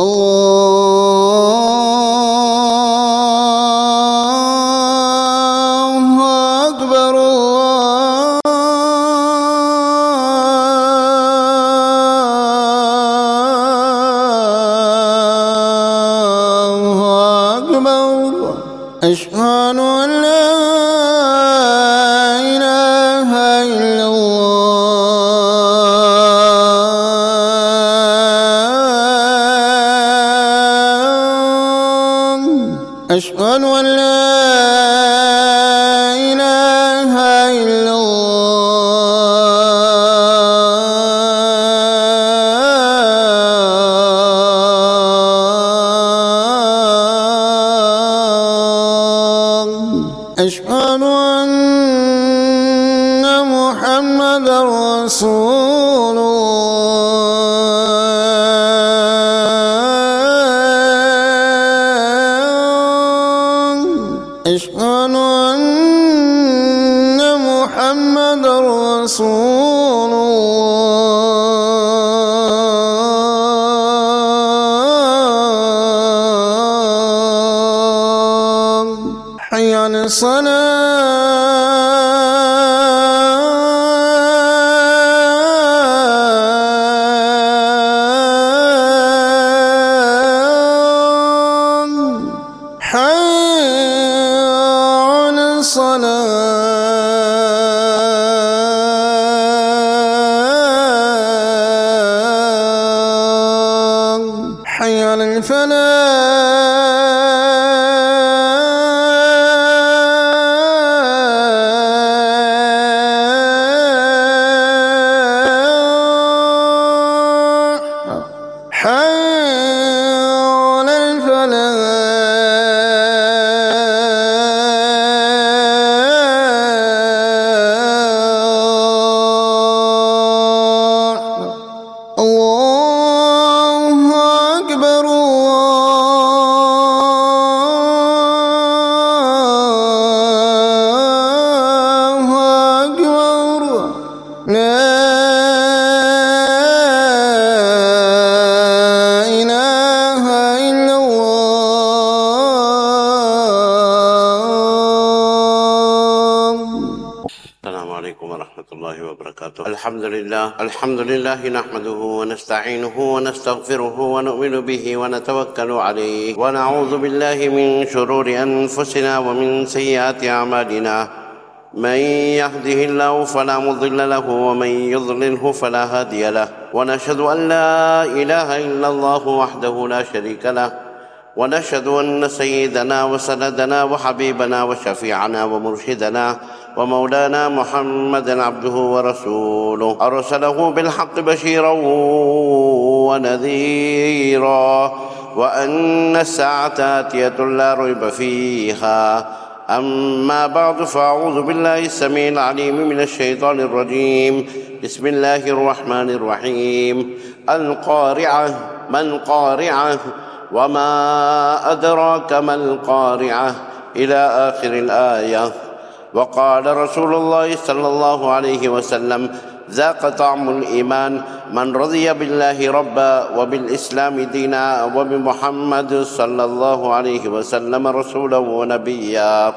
Oh. محمد رسول الله حي على الفلاح. عليكم ورحمة الله وبركاته. الحمد لله الحمد لله نحمده ونستعينه ونستغفره ونؤمن به ونتوكل عليه. ونعوذ بالله من شرور أنفسنا ومن سيئات أعمالنا. من يهده الله فلا مضل له ومن يضلله فلا هادي له. ونشهد أن لا إله إلا الله وحده لا شريك له. ونشهد أن سيدنا وسندنا وحبيبنا وشفيعنا ومرشدنا ومولانا محمدا عبده ورسوله. أرسله بالحق بشيرا ونذيرا. وأن الساعة آتية لا ريب فيها. أما بعد فأعوذ بالله السميع العليم من الشيطان الرجيم. بسم الله الرحمن الرحيم. القارعة ما القارعة؟ وما أدراك ما القارعة؟ إلى آخر الآية. وقال رسول الله صلى الله عليه وسلم ذاق طعم الإيمان من رضي بالله ربا وبالإسلام دينا وبمحمد صلى الله عليه وسلم رسولا ونبيا.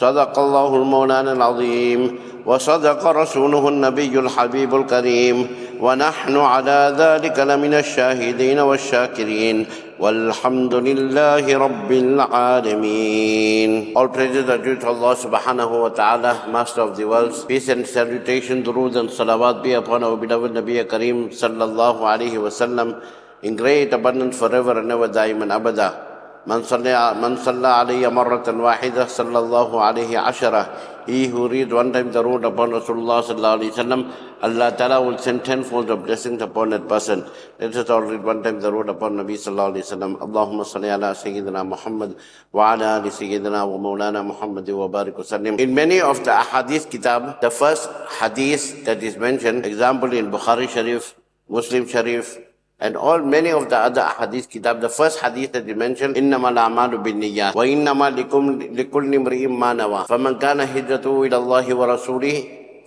صدق الله المولانا العظيم وصدق رسوله النبي الحبيب الكريم ونحن على ذلك لمن الشاهدين والشاكرين. والحمد لله رب العالمين All praises are due to Allah subhanahu wa ta'ala, Master of the worlds. Peace and salutation, durood and salawat be upon our beloved Nabi Kareem sallallahu alayhi wa sallam in great abundance forever and ever, daim and abada. من صلى من صلى علي مرة واحدة صلى الله عليه عشرة He who reads one time the road upon Rasulullah sallallahu alaihi wasallam, Allah Ta'ala will send tenfold of blessings upon that person. Let us all read one time the road upon Nabi sallallahu alaihi wasallam. Allahumma salli ala Sayyidina Muhammad wa ala ali Sayyidina wa wa barik wa sallim. In many of the ahadith kitab, the first hadith that is mentioned, example in Bukhari Sharif, Muslim Sharif, and all many of the other hadith kitab, the first hadith that you mentioned, إنما الأعمال بالنيات وإنما لكل لكل امرئ ما نوى فمن كان هجرته إلى الله ورسوله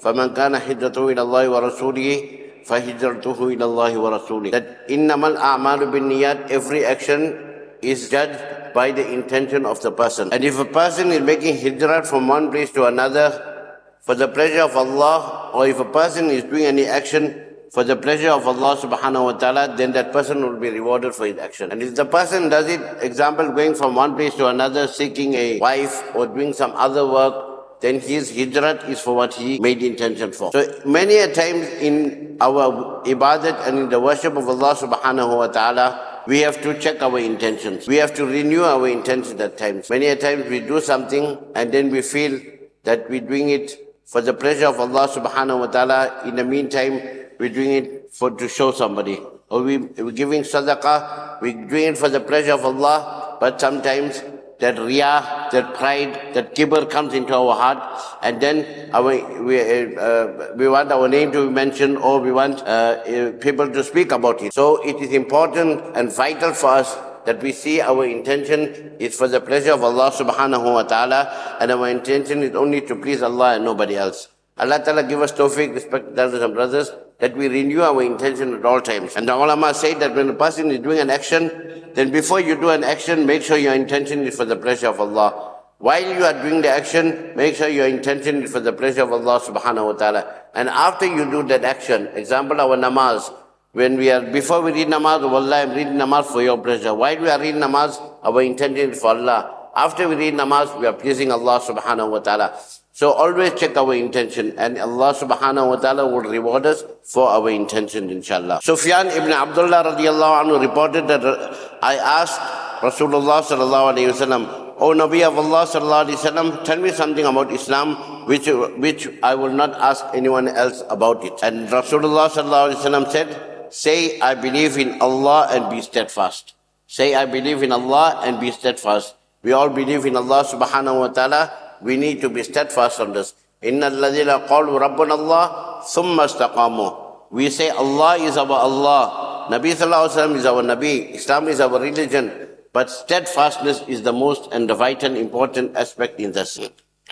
فمن كان هجرته إلى الله ورسوله فهجرته إلى الله ورسوله that إنما الأعمال بالنيات every action is judged by the intention of the person and if a person is making hijrah from one place to another for the pleasure of Allah or if a person is doing any action for the pleasure of Allah subhanahu wa ta'ala, then that person will be rewarded for his action. And if the person does it, example, going from one place to another, seeking a wife or doing some other work, then his hijrat is for what he made intention for. So many a times in our ibadat and in the worship of Allah subhanahu wa ta'ala, we have to check our intentions. We have to renew our intentions at times. Many a times we do something and then we feel that we're doing it for the pleasure of Allah subhanahu wa ta'ala. In the meantime, we're doing it for to show somebody. Or we, we're giving sadaqah, we're doing it for the pleasure of Allah, but sometimes that riyah, that pride, that kibr comes into our heart, and then our, we, uh, we want our name to be mentioned, or we want uh, uh, people to speak about it. So it is important and vital for us that we see our intention is for the pleasure of Allah subhanahu wa ta'ala, and our intention is only to please Allah and nobody else. Allah Ta'ala give us tawfiq, respect elders and brothers, that we renew our intention at all times. And the ulama say that when a person is doing an action, then before you do an action, make sure your intention is for the pleasure of Allah. While you are doing the action, make sure your intention is for the pleasure of Allah subhanahu wa ta'ala. And after you do that action, example our namaz, when we are, before we read namaz, Allah, I'm reading namaz for your pleasure. While we are reading namaz, our intention is for Allah. After we read namaz, we are pleasing Allah subhanahu wa ta'ala. So always check our intention and Allah subhanahu wa ta'ala will reward us for our intention inshallah. Sufyan ibn Abdullah radiallahu anhu reported that I asked Rasulullah sallallahu alayhi wasallam, O Nabi of Allah sallallahu alayhi wasallam, tell me something about Islam which, which I will not ask anyone else about it. And Rasulullah sallallahu alayhi wasallam said, say I believe in Allah and be steadfast. Say I believe in Allah and be steadfast. We all believe in Allah subhanahu wa ta'ala we need to be steadfast on this. إِنَّ الَّذِينَ قَالُوا رَبُّنَا اللَّهِ ثُمَّ اسْتَقَامُوا We say Allah is our Allah. Nabi Sallallahu Alaihi Wasallam is our Nabi. Islam is our religion. But steadfastness is the most and the vital important aspect in this.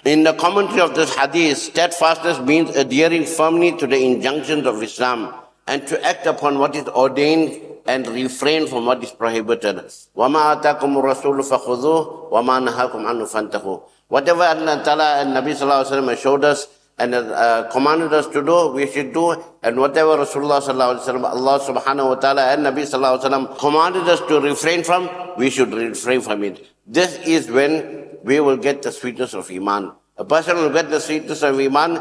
In the commentary of this hadith, steadfastness means adhering firmly to the injunctions of Islam and to act upon what is ordained and refrain from what is prohibited. وَمَا آتَاكُمُ الرَّسُولُ فَخُذُوهُ وَمَا نَهَاكُمْ عَنْهُ فَانْتَهُوا Whatever Allah Ta'ala and Nabi Sallallahu Alaihi Wasallam showed us and uh, commanded us to do, we should do. And whatever Rasulullah Sallallahu Alaihi Wasallam, Allah Subhanahu Wa Ta'ala and Nabi Sallallahu Alaihi Wasallam commanded us to refrain from, we should refrain from it. This is when we will get the sweetness of Iman. A person will get the sweetness of Iman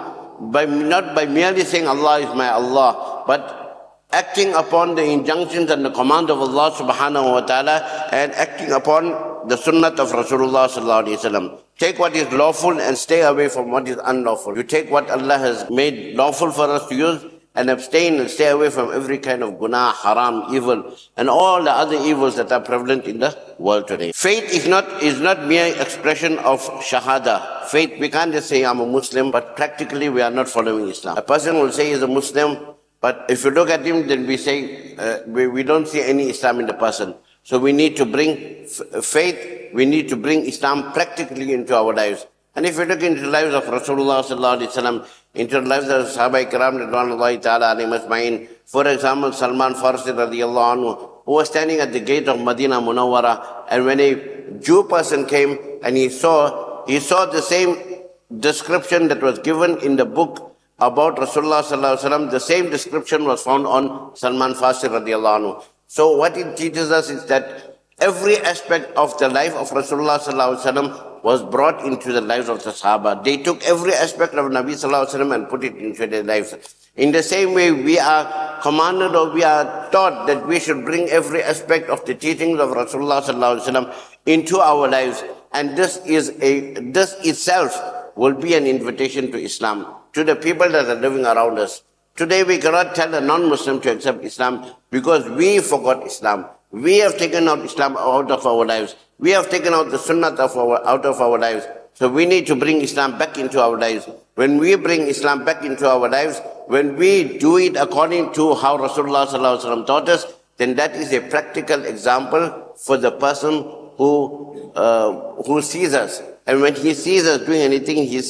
by not by merely saying Allah is my Allah, but acting upon the injunctions and the command of Allah subhanahu wa ta'ala and acting upon the sunnah of Rasulullah sallallahu alayhi wa sallam. Take what is lawful and stay away from what is unlawful. You take what Allah has made lawful for us to use and abstain and stay away from every kind of guna, haram, evil, and all the other evils that are prevalent in the world today. Faith is not, is not mere expression of shahada. Faith, we can't just say I'm a Muslim, but practically we are not following Islam. A person will say he's a Muslim, but if you look at him, then we say uh, we, we don't see any Islam in the person. So we need to bring faith, we need to bring Islam practically into our lives. And if we look into the lives of Rasulullah sallallahu alaihi wasallam, into the lives of Sahaba Ikram ta'ala for example, Salman Farsi radiallahu anhu, who was standing at the gate of Medina Munawwara, and when a Jew person came and he saw, he saw the same description that was given in the book about Rasulullah sallallahu alaihi wasallam, the same description was found on Salman Farsi radiallahu anhu. So what it teaches us is that every aspect of the life of Rasulullah was brought into the lives of the Sahaba. They took every aspect of Nabi sallallahu and put it into their lives. In the same way, we are commanded or we are taught that we should bring every aspect of the teachings of Rasulullah into our lives. And this is a, this itself will be an invitation to Islam, to the people that are living around us. Today we cannot tell a non-Muslim to accept Islam because we forgot Islam. We have taken out Islam out of our lives. We have taken out the Sunnah of our, out of our lives. So we need to bring Islam back into our lives. When we bring Islam back into our lives, when we do it according to how Rasulullah taught us, then that is a practical example for the person who, uh, who sees us. And when he sees us doing anything, he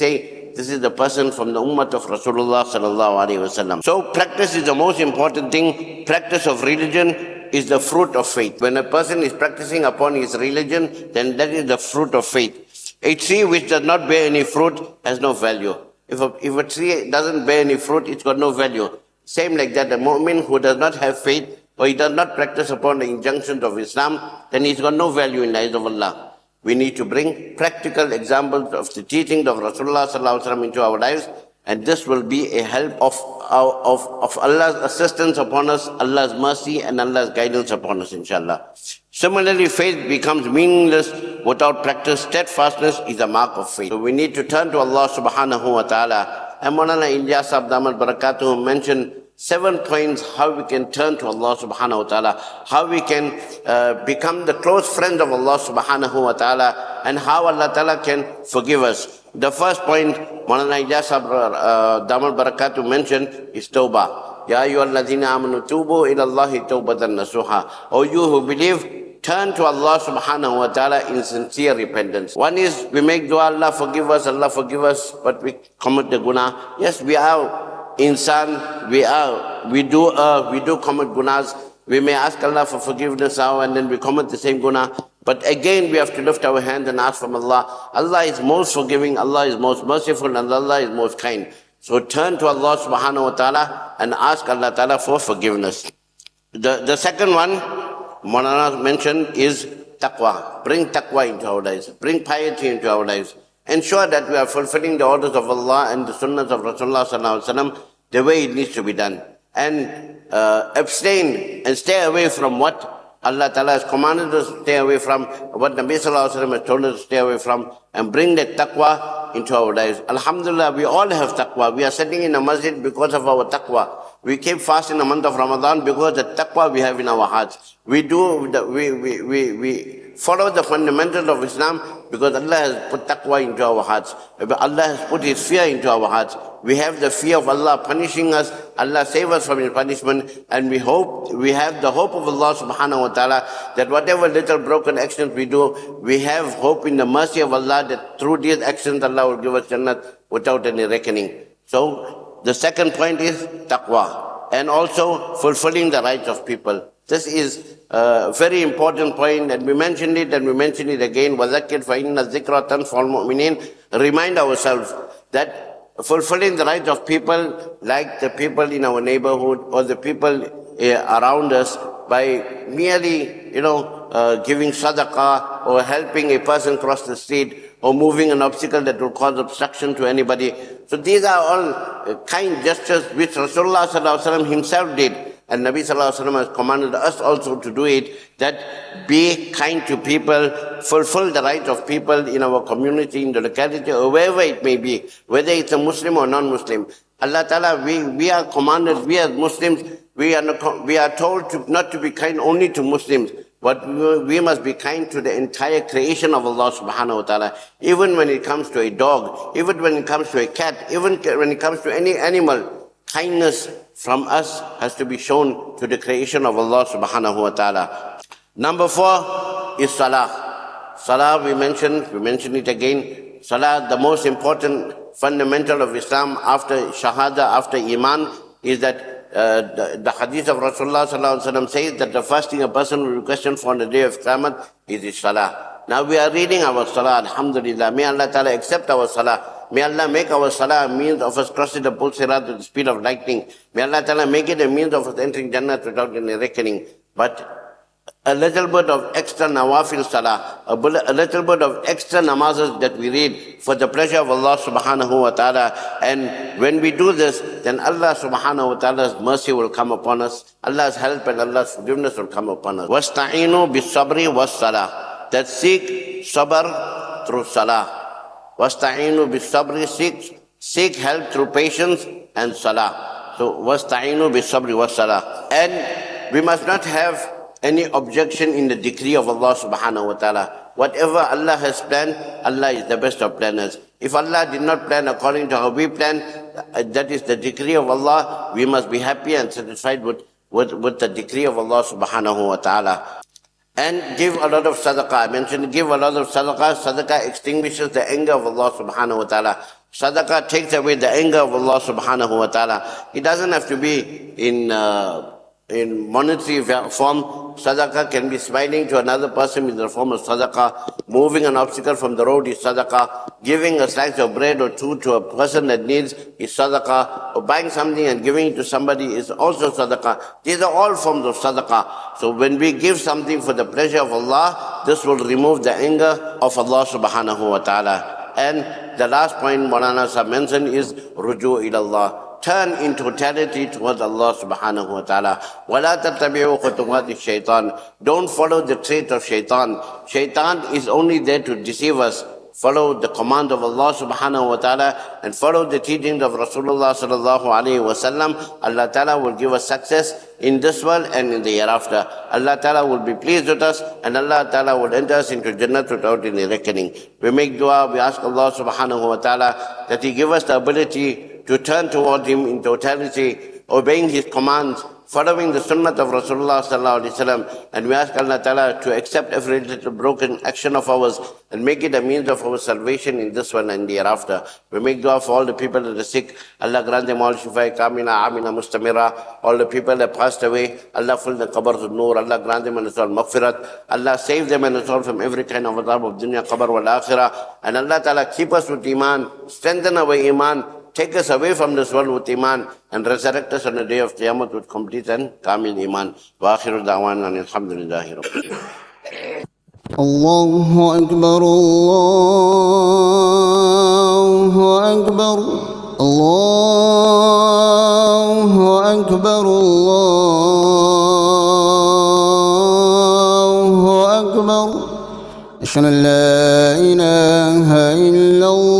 this is the person from the ummah of Rasulullah sallallahu alaihi wasallam. So practice is the most important thing. Practice of religion is the fruit of faith. When a person is practicing upon his religion, then that is the fruit of faith. A tree which does not bear any fruit has no value. If a, if a tree doesn't bear any fruit, it's got no value. Same like that, a mu'min who does not have faith or he does not practice upon the injunctions of Islam, then he's got no value in the eyes of Allah. We need to bring practical examples of the teachings of Rasulullah into our lives, and this will be a help of, of, of Allah's assistance upon us, Allah's mercy and Allah's guidance upon us, inshallah. Similarly, faith becomes meaningless without practice. Steadfastness is a mark of faith. So we need to turn to Allah subhanahu wa ta'ala. And Maulana Ilyas Abdamal Barakatuh mentioned seven points how we can turn to Allah subhanahu wa ta'ala, how we can uh, become the close friend of Allah subhanahu wa ta'ala, and how Allah ta'ala can forgive us. The first point Maulana Ilyas uh, Damal Barakatuh mentioned is tawbah. Ya ayyuhalladhina amanu tubu ila Allahi tawbatan nasuha. O you who believe, turn to Allah subhanahu wa ta'ala in sincere repentance. One is we make dua, Allah forgive us, Allah forgive us, but we commit the guna. Yes, we are insan, we are, we do, uh, we do commit gunas. We may ask Allah for forgiveness now and then we commit the same guna. But again, we have to lift our hand and ask from Allah. Allah is most forgiving, Allah is most merciful, and Allah is most kind. So turn to Allah subhanahu wa ta'ala and ask Allah ta'ala for forgiveness. The, the second one, Manana mentioned, is taqwa. Bring taqwa into our lives. Bring piety into our lives. Ensure that we are fulfilling the orders of Allah and the sunnahs of Rasulullah sallallahu alaihi wasallam the way it needs to be done. And uh, abstain and stay away from what Allah Ta'ala has commanded us to stay away from, what Nabi Sallallahu Alaihi Wasallam has told us to stay away from, and bring that taqwa into our lives. Alhamdulillah, we all have taqwa. We are sitting in a masjid because of our taqwa. We keep fast in the month of Ramadan because the taqwa we have in our hearts. We do, we, we, we, we follow the fundamentals of Islam because Allah has put taqwa into our hearts. Allah has put His fear into our hearts We have the fear of Allah punishing us. Allah save us from His punishment. And we hope, we have the hope of Allah subhanahu wa ta'ala that whatever little broken actions we do, we have hope in the mercy of Allah that through these actions Allah will give us Jannat without any reckoning. So the second point is taqwa. And also fulfilling the rights of people. This is a very important point, and we mentioned it and we mentioned it again. وَذَكِّرْ فَإِنَّ الذِّكْرَ تَنْفَعُ الْمُؤْمِنِينَ Remind ourselves that fulfilling the rights of people, like the people in our neighborhood or the people uh, around us, by merely, you know, uh, giving sadaqah or helping a person cross the street or moving an obstacle that will cause obstruction to anybody. So these are all uh, kind gestures which Rasulullah himself did. And Nabi Sallallahu has commanded us also to do it, that be kind to people, fulfill the rights of people in our community, in the locality, or wherever it may be, whether it's a Muslim or non-Muslim. Allah Ta'ala, we, we are commanded, we as Muslims, we are, we are told to, not to be kind only to Muslims, but we must be kind to the entire creation of Allah subhanahu wa ta'ala. Even when it comes to a dog, even when it comes to a cat, even when it comes to any animal, kindness from us has to be shown to the creation of Allah subhanahu wa ta'ala. Number four is salah. Salah we mentioned, we mentioned it again. Salah, the most important fundamental of Islam after Shahada, after Iman, is that uh, the, the, hadith of Rasulullah sallallahu says that the first thing a person will question for on the day of Qiyamah is his salah. Now we are reading our salah, alhamdulillah. May Allah ta'ala accept our salah. May Allah make our salah a means of us crossing the Bull Sirat with the speed of lightning. May Allah Ta'ala make it a means of us entering Jannah without any reckoning. But a little bit of extra nawafil salah, a, a little bit of extra namazes that we read for the pleasure of Allah subhanahu wa ta'ala. And when we do this, then Allah subhanahu wa ta'ala's mercy will come upon us. Allah's help and Allah's forgiveness will come upon us. وَاسْتَعِينُوا بِالصَّبْرِ وَالصَّلَاةِ that seek sabr through salah. Wasta'inu bisabri, seek, seek help through patience and salah. So, wasta'inu bisabri was salah. And we must not have any objection in the decree of Allah subhanahu wa ta'ala. Whatever Allah has planned, Allah is the best of planners. If Allah did not plan according to how we plan, uh, that is the decree of Allah, we must be happy and satisfied with, with, with the decree of Allah subhanahu wa ta'ala. And give a lot of sadaqah. I mentioned give a lot of sadaqah. Sadaqah extinguishes the anger of Allah subhanahu wa ta'ala. Sadaqah takes away the anger of Allah subhanahu wa ta'ala. It doesn't have to be in, uh, in monetary form. Sadaqah can be smiling to another person in the form of sadaqah. Moving an obstacle from the road is sadaqah. Giving a slice of bread or two to a person that needs is sadaqah. Or buying something and giving it to somebody is also sadaqah. These are all forms of sadaqah. So when we give something for the pleasure of Allah, this will remove the anger of Allah subhanahu wa ta'ala. And the last point Maulana mentioned is ruju ilallah Turn in totality towards Allah subhanahu wa ta'ala. وَلَا تَتَّبِعُوا خُطُوَاتِ الشَّيْطَانِ Don't follow the trait of shaitan. Shaitan is only there to deceive us follow the command of Allah subhanahu wa ta'ala and follow the teachings of Rasulullah sallallahu alayhi wa sallam, Allah ta'ala will give us success in this world and in the hereafter. Allah ta'ala will be pleased with us and Allah ta'ala will enter us into Jannah without any reckoning. We make dua, we ask Allah subhanahu wa ta'ala that He give us the ability to turn towards Him in totality, obeying His commands, following the sunnah of Rasulullah sallallahu and we ask Allah Ta'ala to accept every little broken action of ours and make it a means of our salvation in this one and the hereafter. We make dua for all the people that are sick. Allah grant them all shifa, amina, mustamira. All the people that passed away, Allah fill the qabrs with nur. Allah grant them and all maghfirat. Allah save them and all from every kind of adab of dunya, qabr wal akhirah. And Allah Ta'ala keep us with iman, strengthen our iman, take us away from this world with Iman and resurrect us on the day of Qiyamah with complete and kamil Iman. Wa akhiru da'wan and alhamdulillahi أكبر الله أكبر الله أكبر الله أكبر أشهد أن لا إله إلا الله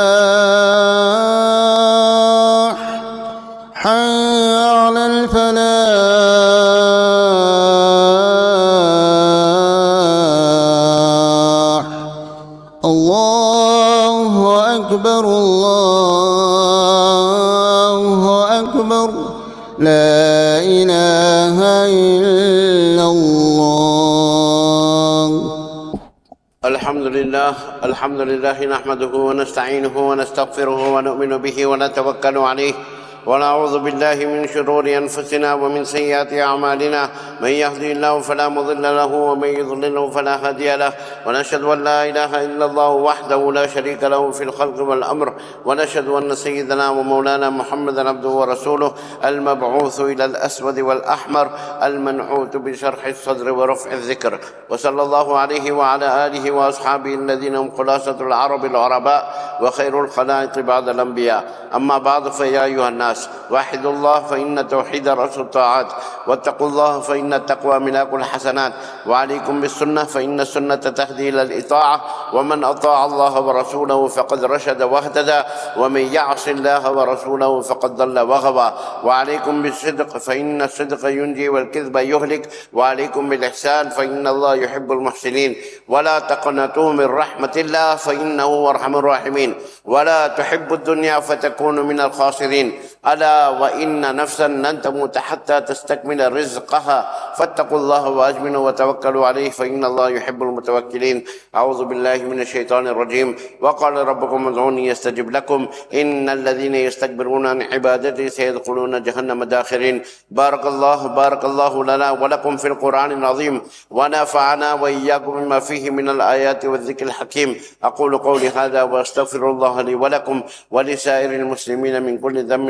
الحمد لله الحمد لله نحمده ونستعينه ونستغفره ونؤمن به ونتوكل عليه. ونعوذ بالله من شرور أنفسنا ومن سيئات أعمالنا. من يهدي الله فلا مضل له ومن يضلله فلا هادي له. ونشهد أن لا إله إلا الله وحده لا شريك له في الخلق والأمر. ونشهد أن سيدنا ومولانا محمدا عبده ورسوله المبعوث إلى الأسود والأحمر المنعوت بشرح الصدر ورفع الذكر. وصلى الله عليه وعلى آله وأصحابه الذين هم خلاصة العرب العرباء وخير الخلائق بعد الأنبياء. أما بعد فيا أيها الناس وحدوا الله فإن توحيد راس الطاعات واتقوا الله فإن التقوى ملاك الحسنات. وعليكم بالسنة فإن السنة تهدي إلى الإطاعة. ومن أطاع الله ورسوله فقد رشد واهتدى. ومن يعص الله ورسوله فقد ضل وغوى وعليكم بالصدق فإن الصدق ينجي والكذب يهلك. وعليكم بالإحسان فإن الله يحب المحسنين. ولا تقنطوا من رحمة الله فإنه هو أرحم الراحمين. ولا تحب الدنيا فتكون من الخاسرين. ألا وإن نفسا لن تموت حتى تستكمل رزقها. فاتقوا الله واجملوا وتوكلوا عليه فإن الله يحب المتوكلين. أعوذ بالله من الشيطان الرجيم. وقال ربكم ادعوني يستجب لكم. إن الذين يستكبرون عن عبادتي سيدخلون جهنم داخرين. بارك الله بارك الله لنا ولكم في القرآن العظيم. ونفعنا وإياكم بما فيه من الآيات والذكر الحكيم. أقول قولي هذا وأستغفر الله لي ولكم ولسائر المسلمين من كل ذنب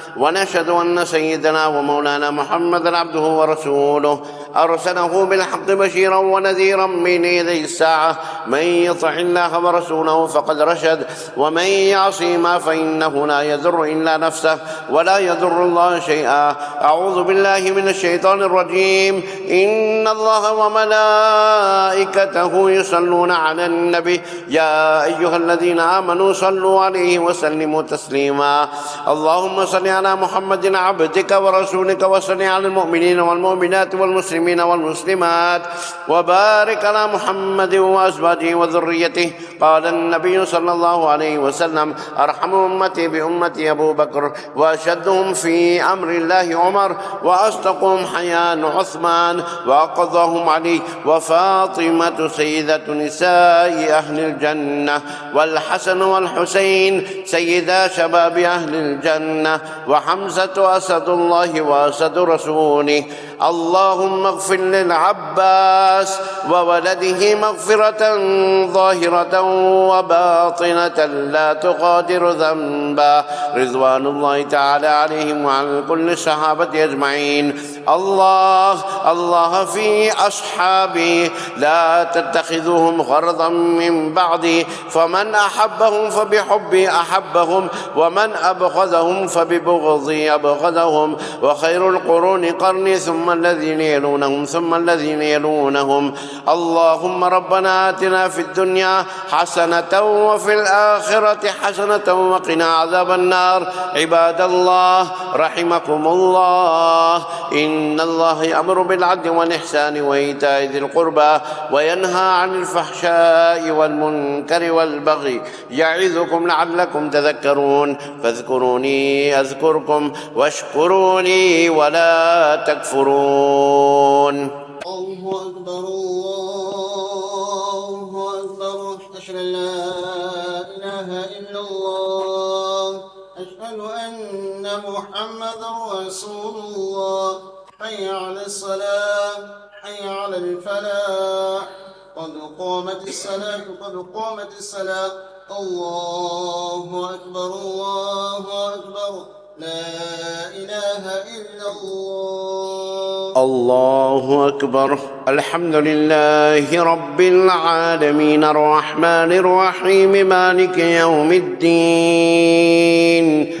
ونشهد أن سيدنا ومولانا محمدا عبده ورسوله. أرسله بالحق بشيرا ونذيرا من يدي الساعة. من يطع الله ورسوله فقد رشد ومن يعصيما فإنه لا يذر إلا نفسه ولا يضر الله شيئا. أعوذ بالله من الشيطان الرجيم. إن الله وملائكته يصلون على النبي. يا أيها الذين آمنوا صلوا عليه وسلموا تسليما. اللهم صل على محمد عبدك ورسولك وصل على المؤمنين والمؤمنات والمسلمين. والمسلمات. وبارك على محمد وأزواجه وذريته. قال النبي صلى الله عليه وسلم أرحم أمتي بأمتي أبو بكر وأشدهم في أمر الله عمر وأصدقهم حيان عثمان وأقضاهم علي وفاطمة سيدة نساء أهل الجنة والحسن والحسين سيدا شباب أهل الجنة وحمزة أسد الله وأسد رسوله. اللهم اغفر للعباس وولده مغفرة ظاهرة وباطنة لا تغادر ذنبا. رضوان الله تعالى عليهم وعلى كل الصحابة أجمعين. الله الله في أصحابي. لا تتخذوهم غرضا من بعدي. فمن أحبهم فبحبي أحبهم ومن أبغضهم فببغضي أبغضهم. وخير القرون قرني ثم الذين يلونهم ثم الذين يلونهم. اللهم ربنا آتنا في الدنيا حسنة وفي الآخرة حسنة وقنا عذاب النار. عباد الله رحمكم الله. إن الله يأمر بالعدل والإحسان وإيتاء ذي القربى وينهى عن الفحشاء والمنكر والبغي يعظكم لعلكم تذكرون. فاذكروني أذكركم واشكروا لي ولا تكفرون. الله أكبر الله أكبر. أشهد أن لا إله إلا الله. أن محمدا رسول الله. حي على الصلاة حي على الفلاح. قد قامت الصلاة قد قامت الصلاة. الله أكبر الله أكبر. لا إله إلا الله. الله أكبر. الحمد لله رب العالمين. الرحمن الرحيم مالك يوم الدين.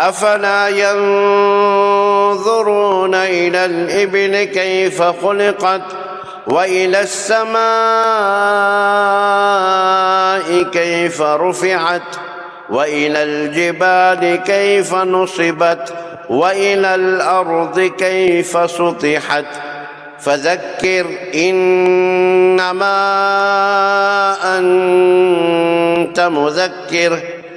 أفلا ينظرون إلى الإبل كيف خلقت وإلى السماء كيف رفعت وإلى الجبال كيف نصبت وإلى الأرض كيف سطحت فذكر إنما أنت مذكر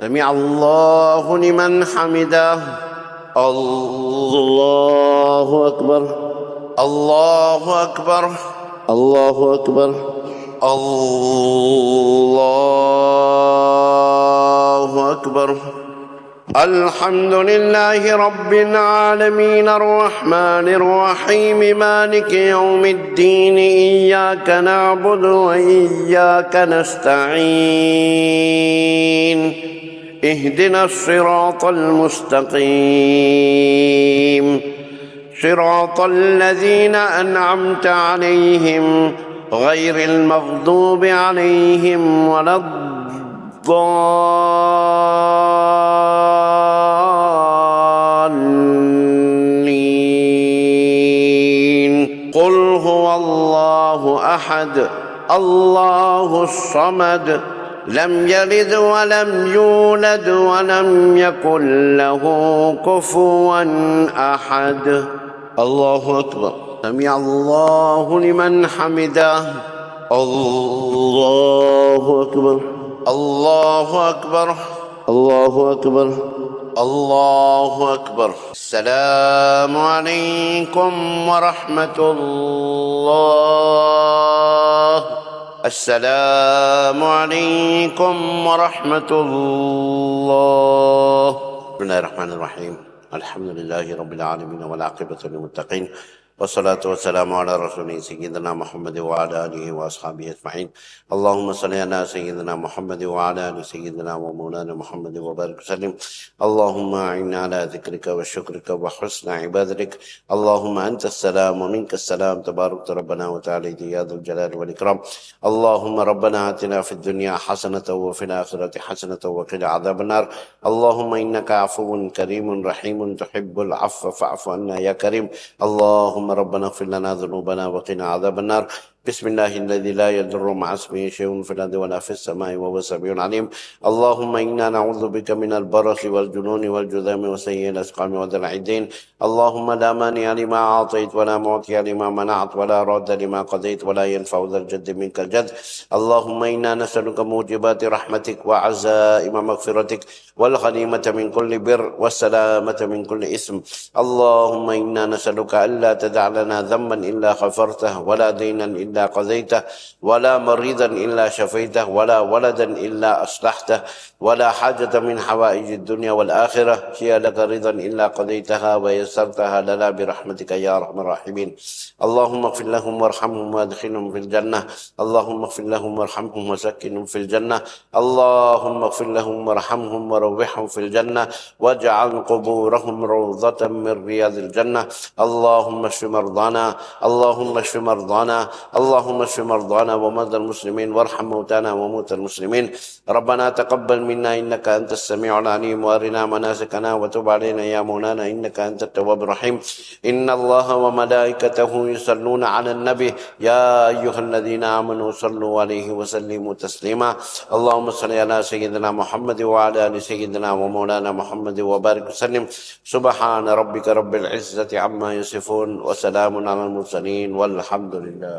سمع الله لمن حمده. الله أكبر. الله أكبر. الله أكبر. الله أكبر. الحمد لله رب العالمين الرحمن الرحيم مالك يوم الدين. إياك نعبد وإياك نستعين. اهدنا الصراط المستقيم. صراط الذين أنعمت عليهم غير المغضوب عليهم ولا الضالين. قل هو الله أحد الله الصمد لم يلد ولم يولد ولم يكن له كفوا أحد. الله أكبر. سمع الله لمن حمده. الله أكبر. الله أكبر. الله أكبر. الله أكبر. السلام عليكم ورحمة الله. السلام عليكم ورحمة الله. بسم الله الرحمن الرحيم. الحمد لله رب العالمين والعاقبة للمتقين. والصلاة والسلام على رسول سيدنا محمد وعلى آله وأصحابه أجمعين. اللهم صل على سيدنا محمد وعلى آل سيدنا ومولانا محمد وبارك وسلم. اللهم أعنا على ذكرك وشكرك وحسن عبادتك. اللهم أنت السلام ومنك السلام. تبارك ربنا وتعالى يا ذو الجلال والإكرام. اللهم ربنا آتنا في الدنيا حسنة وفي الآخرة حسنة وقنا عذاب النار. اللهم إنك عفو كريم رحيم تحب العفو فاعف عنا يا كريم. اللهم ربنا اغفر لنا ذنوبنا وقنا عذاب النار. بسم الله الذي لا يضر مع اسمه شيء في الأرض ولا في السماء وهو السميع عليم. اللهم إنا نعوذ بك من البرص والجنون والجذام وسيء الأسقام وذل الدين اللهم لا مانع لما أعطيت ولا معطي لما منعت ولا راد لما قضيت ولا ينفع ذا الجد منك الجد. اللهم إنا نسألك موجبات رحمتك وعزائم مغفرتك والغنيمة من كل بر والسلامة من كل اسم اللهم إنا نسألك ألا تدع لنا ذنبا إلا غفرته ولا دينا إلا قضيته ولا مريضا إلا شفيته ولا ولدا إلا أصلحته. ولا حاجة من حوائج الدنيا والآخرة. هي لك رضا إلا قضيتها ويسرتها لنا برحمتك يا أرحم الراحمين. اللهم اغفر لهم وارحمهم وادخلهم في الجنة. اللهم اغفر لهم وارحمهم وسكنهم في الجنة. اللهم اغفر لهم وارحمهم وروحهم في الجنة. واجعل قبورهم روضة من رياض الجنة. اللهم اشف مرضانا. اللهم اشف مرضانا. اللهم اشف مرضانا ومرضى المسلمين. وارحم موتانا وموتى المسلمين. ربنا تقبل منا إنك أنت السميع العليم وارنا مناسكنا وتب علينا يا مولانا إنك أنت التواب الرحيم إن الله وملائكته يصلون على النبي يا أيها الذين آمنوا صلوا عليه وسلموا تسليما اللهم صل على سيدنا محمد وعلى آل سيدنا ومولانا محمد وبارك وسلم سبحان ربك رب العزة عما يصفون وسلام على المرسلين والحمد لله